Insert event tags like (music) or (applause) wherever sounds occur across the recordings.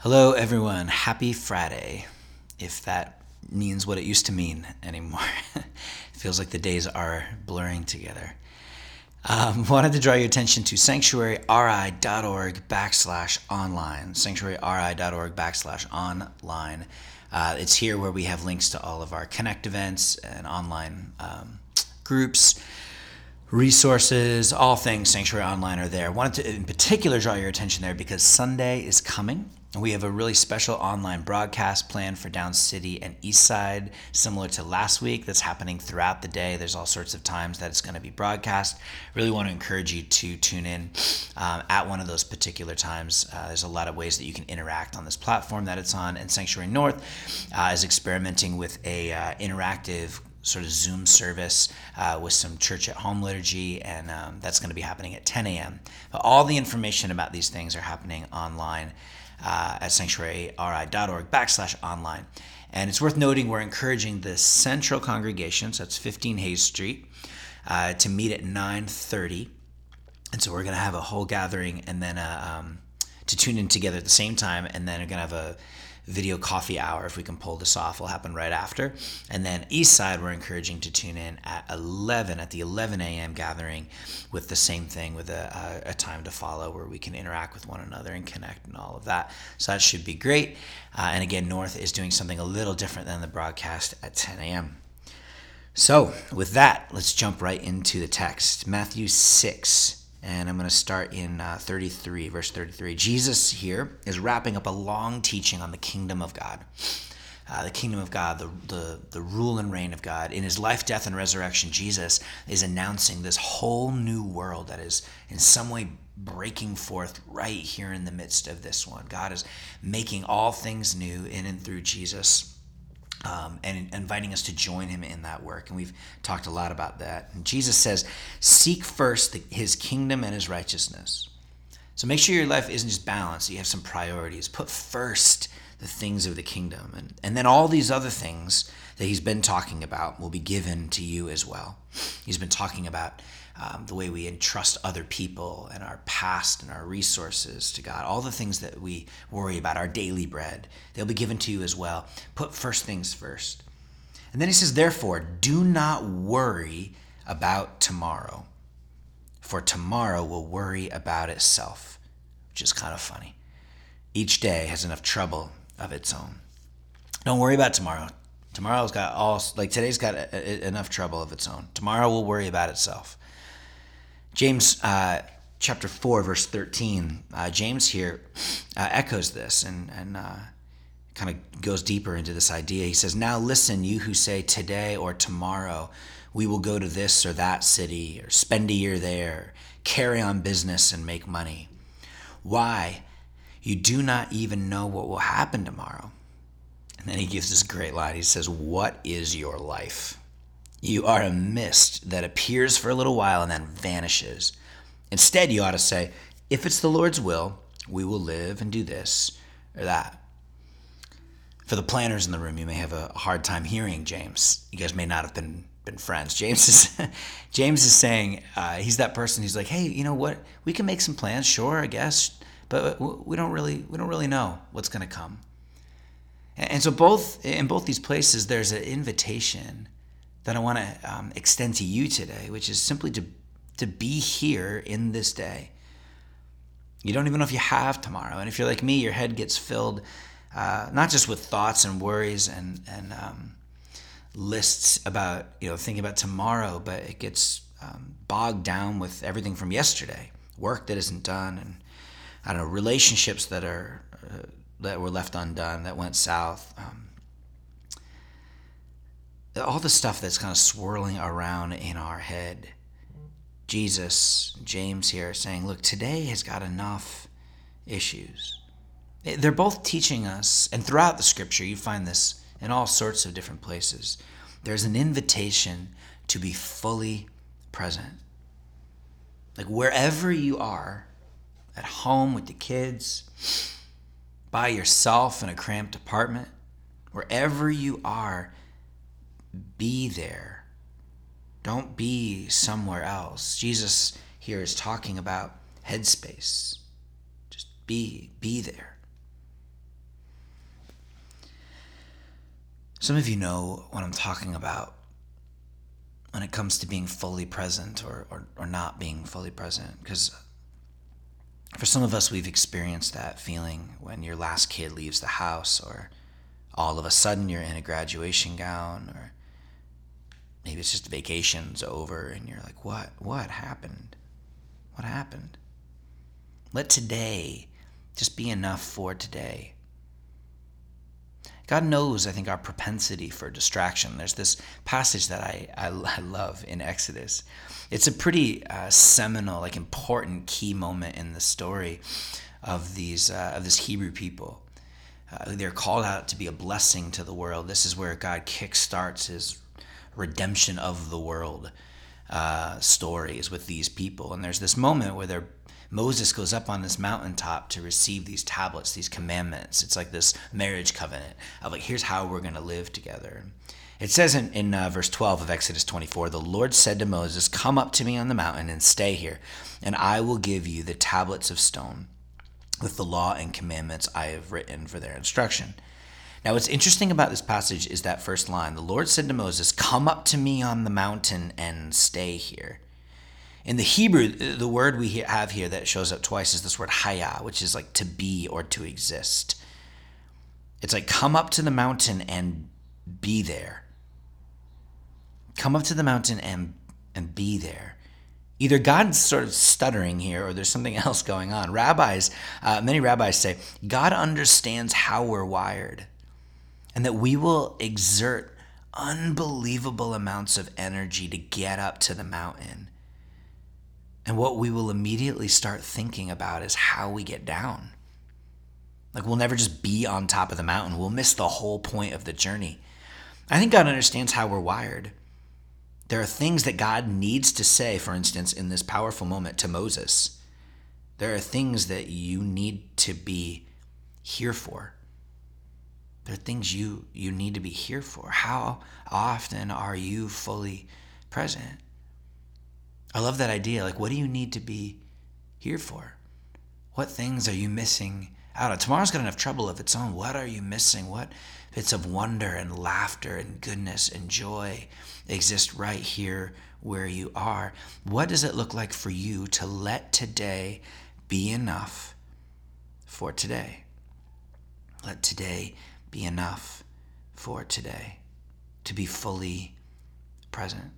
Hello, everyone. Happy Friday, if that means what it used to mean anymore. it (laughs) feels like the days are blurring together. Um, wanted to draw your attention to sanctuaryri.org backslash online. Sanctuaryri.org backslash online. Uh, it's here where we have links to all of our Connect events and online um, groups resources, all things Sanctuary Online are there. I wanted to, in particular, draw your attention there because Sunday is coming. We have a really special online broadcast planned for Down City and East Side, similar to last week, that's happening throughout the day. There's all sorts of times that it's going to be broadcast. Really want to encourage you to tune in um, at one of those particular times. Uh, there's a lot of ways that you can interact on this platform that it's on, and Sanctuary North uh, is experimenting with a uh, interactive sort of Zoom service uh, with some church at home liturgy, and um, that's going to be happening at 10 a.m. But all the information about these things are happening online uh, at sanctuaryri.org backslash online. And it's worth noting we're encouraging the central congregations, that's 15 Hayes Street, uh, to meet at 9.30. And so we're going to have a whole gathering and then uh, um, to tune in together at the same time. And then we're going to have a video coffee hour if we can pull this off. Will happen right after. And then east side we're encouraging to tune in at 11 at the 11 a.m gathering with the same thing with a, a, a time to follow where we can interact with one another and connect and all of that. So that should be great. Uh, and again north is doing something a little different than the broadcast at 10 a.m so with that let's jump right into the text. Matthew 6 and I'm going to start in uh, 33, verse 33. Jesus here is wrapping up a long teaching on the kingdom of God. Uh, the kingdom of God, the, the, the rule and reign of God. In his life, death, and resurrection, Jesus is announcing this whole new world that is in some way breaking forth right here in the midst of this one. God is making all things new in and through Jesus um, and inviting us to join him in that work. And we've talked a lot about that. And Jesus says, Seek first the, his kingdom and his righteousness. So make sure your life isn't just balanced, you have some priorities. Put first the things of the kingdom. And, and then all these other things that he's been talking about will be given to you as well. He's been talking about um, the way we entrust other people and our past and our resources to God, all the things that we worry about, our daily bread, they'll be given to you as well. Put first things first. And then he says, therefore, do not worry about tomorrow, for tomorrow will worry about itself, which is kind of funny. Each day has enough trouble of its own. Don't worry about tomorrow. Tomorrow's got all, like today's got a, a, enough trouble of its own. Tomorrow will worry about itself. James uh, chapter 4, verse 13, uh, James here uh, echoes this and, and uh, kind of goes deeper into this idea. He says, Now listen, you who say today or tomorrow we will go to this or that city or spend a year there, carry on business and make money. Why? You do not even know what will happen tomorrow. And then he gives this great line. He says, What is your life? You are a mist that appears for a little while and then vanishes. Instead, you ought to say, If it's the Lord's will, we will live and do this or that. For the planners in the room, you may have a hard time hearing James. You guys may not have been been friends. James is (laughs) James is saying uh, he's that person who's like, hey, you know what? We can make some plans, sure, I guess, but we don't really we don't really know what's going to come. And so both in both these places, there's an invitation that I want to um, extend to you today, which is simply to, to be here in this day. You don't even know if you have tomorrow. And if you're like me, your head gets filled uh, not just with thoughts and worries and, and um, lists about, you know, thinking about tomorrow, but it gets um, bogged down with everything from yesterday, work that isn't done, and I don't know, relationships that are uh, that were left undone, that went south. Um, all the stuff that's kind of swirling around in our head. Jesus, James here saying, look, today has got enough issues. They're both teaching us, and throughout the scripture, you find this in all sorts of different places. There's an invitation to be fully present. Like wherever you are, at home with the kids, by yourself in a cramped apartment, wherever you are, be there. Don't be somewhere else. Jesus here is talking about headspace. Just be be there. Some of you know what I'm talking about when it comes to being fully present or, or, or not being fully present, because for some of us, we've experienced that feeling when your last kid leaves the house, or all of a sudden you're in a graduation gown, or maybe it's just vacation's over and you're like, what? What happened? What happened? Let today just be enough for today. God knows, I think, our propensity for distraction. There's this passage that I, I, (laughs) I love in Exodus. It's a pretty uh, seminal, like important key moment in the story of these uh, of this Hebrew people. Uh, they're called out to be a blessing to the world. This is where God kickstarts his redemption of the world uh, stories with these people. And there's this moment where they're Moses goes up on this mountaintop to receive these tablets, these commandments. It's like this marriage covenant of like, here's how we're going to live together. It says in, in uh, verse 12 of Exodus 24 The Lord said to Moses, Come up to me on the mountain and stay here, and I will give you the tablets of stone with the law and commandments I have written for their instruction. Now, what's interesting about this passage is that first line The Lord said to Moses, Come up to me on the mountain and stay here. In the Hebrew, the word we have here that shows up twice is this word haya, which is like to be or to exist. It's like come up to the mountain and be there. Come up to the mountain and and be there. Either God's sort of stuttering here or there's something (laughs) else going on. Rabbis, uh, many rabbis say, God understands how we're wired and that we will exert unbelievable amounts of energy to get up to the mountain and what we will immediately start thinking about is how we get down. Like we'll never just be on top of the mountain, we'll miss the whole point of the journey. I think God understands how we're wired. There are things that God needs to say, for instance, in this powerful moment to Moses. There are things that you need to be here for. There are things you, you need to be here for. How often are you fully present? I love that idea. Like, what do you need to be here for? What things are you missing out on? Tomorrow's got enough trouble of its own. What are you missing? What bits of wonder and laughter and goodness and joy exist right here where you are? What does it look like for you to let today be enough for today? Let today be enough for today to be fully present.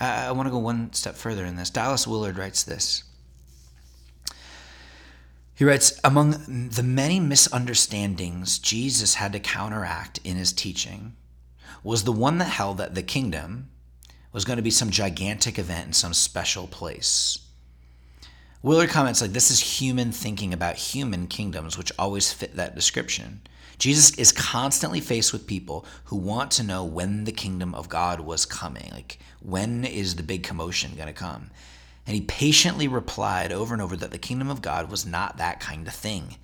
Uh, I, I want to go one step further in this. Dallas Willard writes this. He writes Among the many misunderstandings Jesus had to counteract in his teaching was the one that held that the kingdom was going to be some gigantic event in some special place. Willard comments like this is human thinking about human kingdoms, which always fit that description. Jesus is constantly faced with people who want to know when the kingdom of God was coming. Like, when is the big commotion going to come? And he patiently replied over and over that the kingdom of God was not that kind of thing.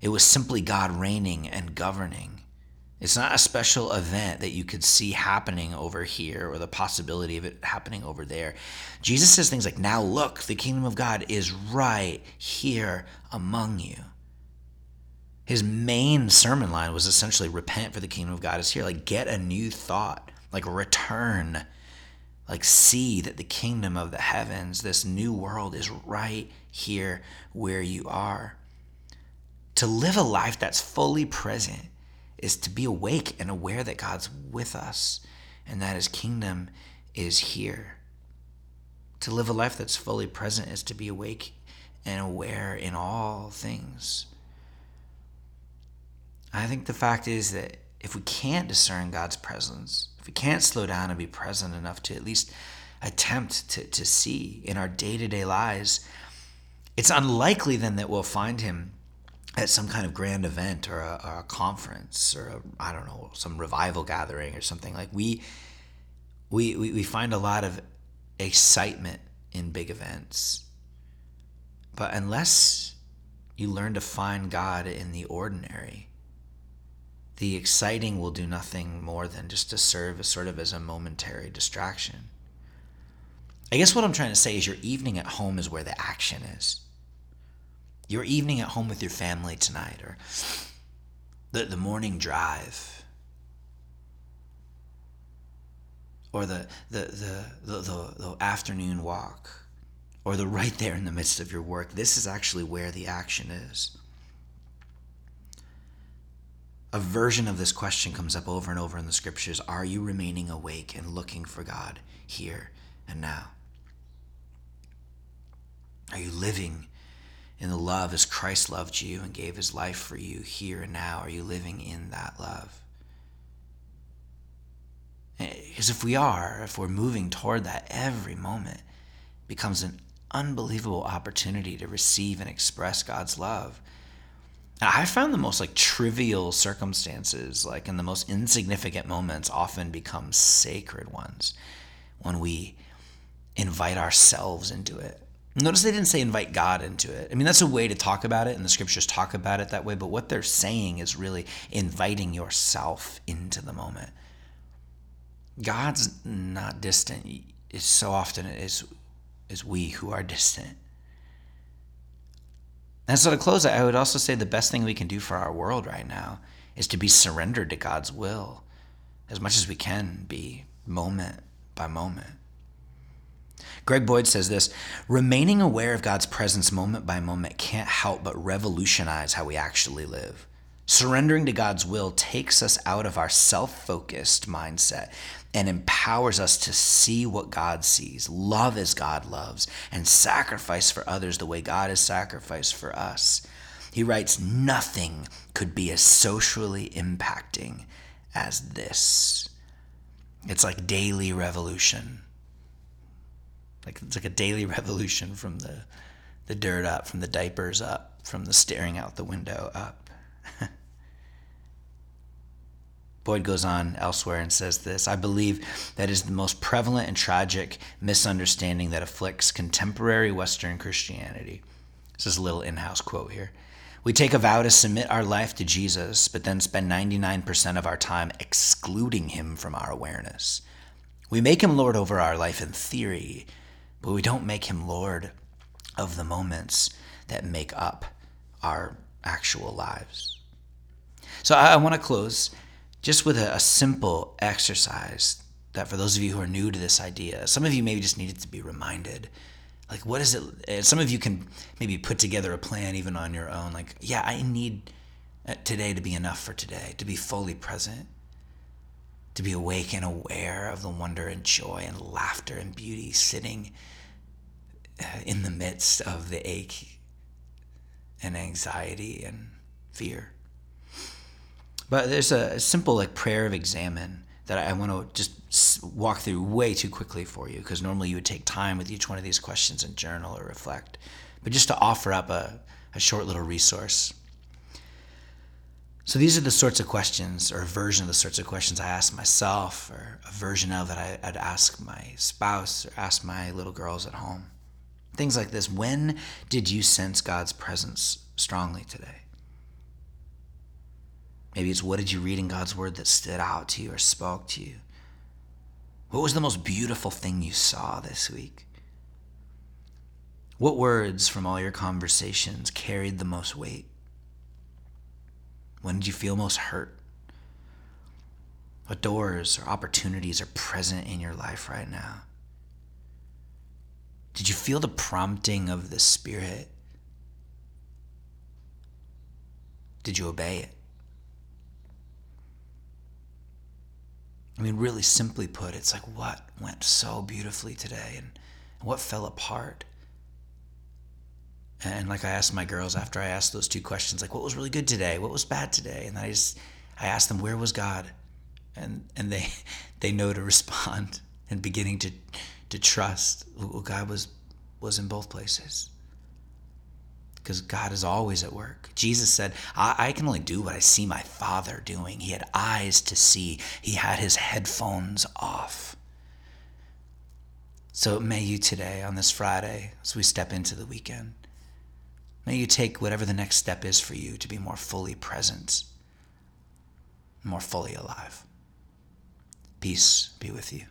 It was simply God reigning and governing. It's not a special event that you could see happening over here or the possibility of it happening over there. Jesus says things like, Now look, the kingdom of God is right here among you his main sermon line was essentially repent for the kingdom of God is here. Like get a new thought, like return, like see that the kingdom of the heavens, this new world is right here where you are. To live a life that's fully present is to be awake and aware that God's with us and that his kingdom is here. To live a life that's fully present is to be awake and aware in all things I think the fact is that if we can't discern God's presence, if we can't slow down and be present enough to at least attempt to, to see in our day to day lives, it's unlikely then that we'll find Him at some kind of grand event or a, or a conference or I don't know some revival gathering or something. Like we, we we we find a lot of excitement in big events. But unless you learn to find God in the ordinary the exciting will do nothing more than just to serve as sort of as a momentary distraction. I guess what I'm trying to say is your evening at home is where the action is. Your evening at home with your family tonight, or the, the morning drive, or the, the, the, the, the, the afternoon walk, or the (laughs) right there in the midst of your work. This is actually where the action is. A version of this question comes up over and over in the scriptures Are you remaining awake and looking for God here and now? Are you living in the love as Christ loved you and gave his life for you here and now? Are you living in that love? Because if we are, if we're moving toward that, every moment becomes an unbelievable opportunity to receive and express God's love. I found the most like trivial circumstances, like in the most insignificant moments, often become sacred ones when we invite ourselves into it. Notice they didn't say invite God into it. I mean, that's a way to talk about it, and the scriptures talk about it that way, but what they're saying is really inviting yourself into the moment. God's not distant. It's so often it is, is we who are distant. And so to close, I would also say the best thing we can do for our world right now is to be surrendered to God's will as much as we can be, moment by moment. Greg Boyd says this remaining aware of God's presence moment by moment can't help but revolutionize how we actually live. Surrendering to God's will takes us out of our self focused mindset and empowers us to see what God sees, love as God loves, and sacrifice for others the way God has sacrificed for us. He writes, Nothing could be as socially impacting as this. It's like daily revolution. Like it's like a daily (laughs) revolution from the the dirt up, from the diapers up, from the staring out the window up. (laughs) Boyd goes on elsewhere and says this I believe that is the most prevalent and tragic misunderstanding that afflicts contemporary Western Christianity. This is a little in house quote here. We take a vow to submit our life to Jesus, but then spend 99% of our time excluding him from our awareness. We make him Lord over our life in theory, but we don't make him Lord of the moments that make up our actual lives. So I, I want to close just with a, a, simple exercise that for those of you who are new to this idea, some of you maybe just needed to be reminded. Like, what is it? And Some of you can maybe put together a plan even on your own. Like, yeah, I need uh, today to be enough for today, to be fully present, to be awake and aware of the wonder and joy and laughter and beauty sitting in the midst of the ache and anxiety and fear. But there's a simple like prayer of examen that I want to just walk through way too quickly for you because normally you would take time with each one of these questions and journal or reflect. But just to offer up a, a short little resource. So these are the sorts of questions, or a version of the sorts of questions I ask myself, or a version of that I'd ask my spouse or ask my little girls at home. Things like this. When did you sense God's presence strongly today? Maybe it's what did you read in God's word that stood out to you or spoke to you? What was the most beautiful thing you saw this week? What words from all your conversations carried the most weight? When did you feel most hurt? What doors or opportunities are present in your life right now? Did you feel the prompting of the Spirit? Did you obey it? I mean, really simply put, it's like what went so beautifully today and what fell apart? And like I asked my girls after I asked those two questions, like what was really good today? What was bad today? And I just I asked them where was God? And and they (laughs) they know to respond and beginning to to trust well, God was was in both places. Because God is always at work. Jesus said, I, I can only do what I see my Father doing. He had eyes to see, he had his headphones off. So may you today, on this Friday, as we step into the weekend, may you take whatever the next step is for you to be more fully present, more fully alive. Peace be with you.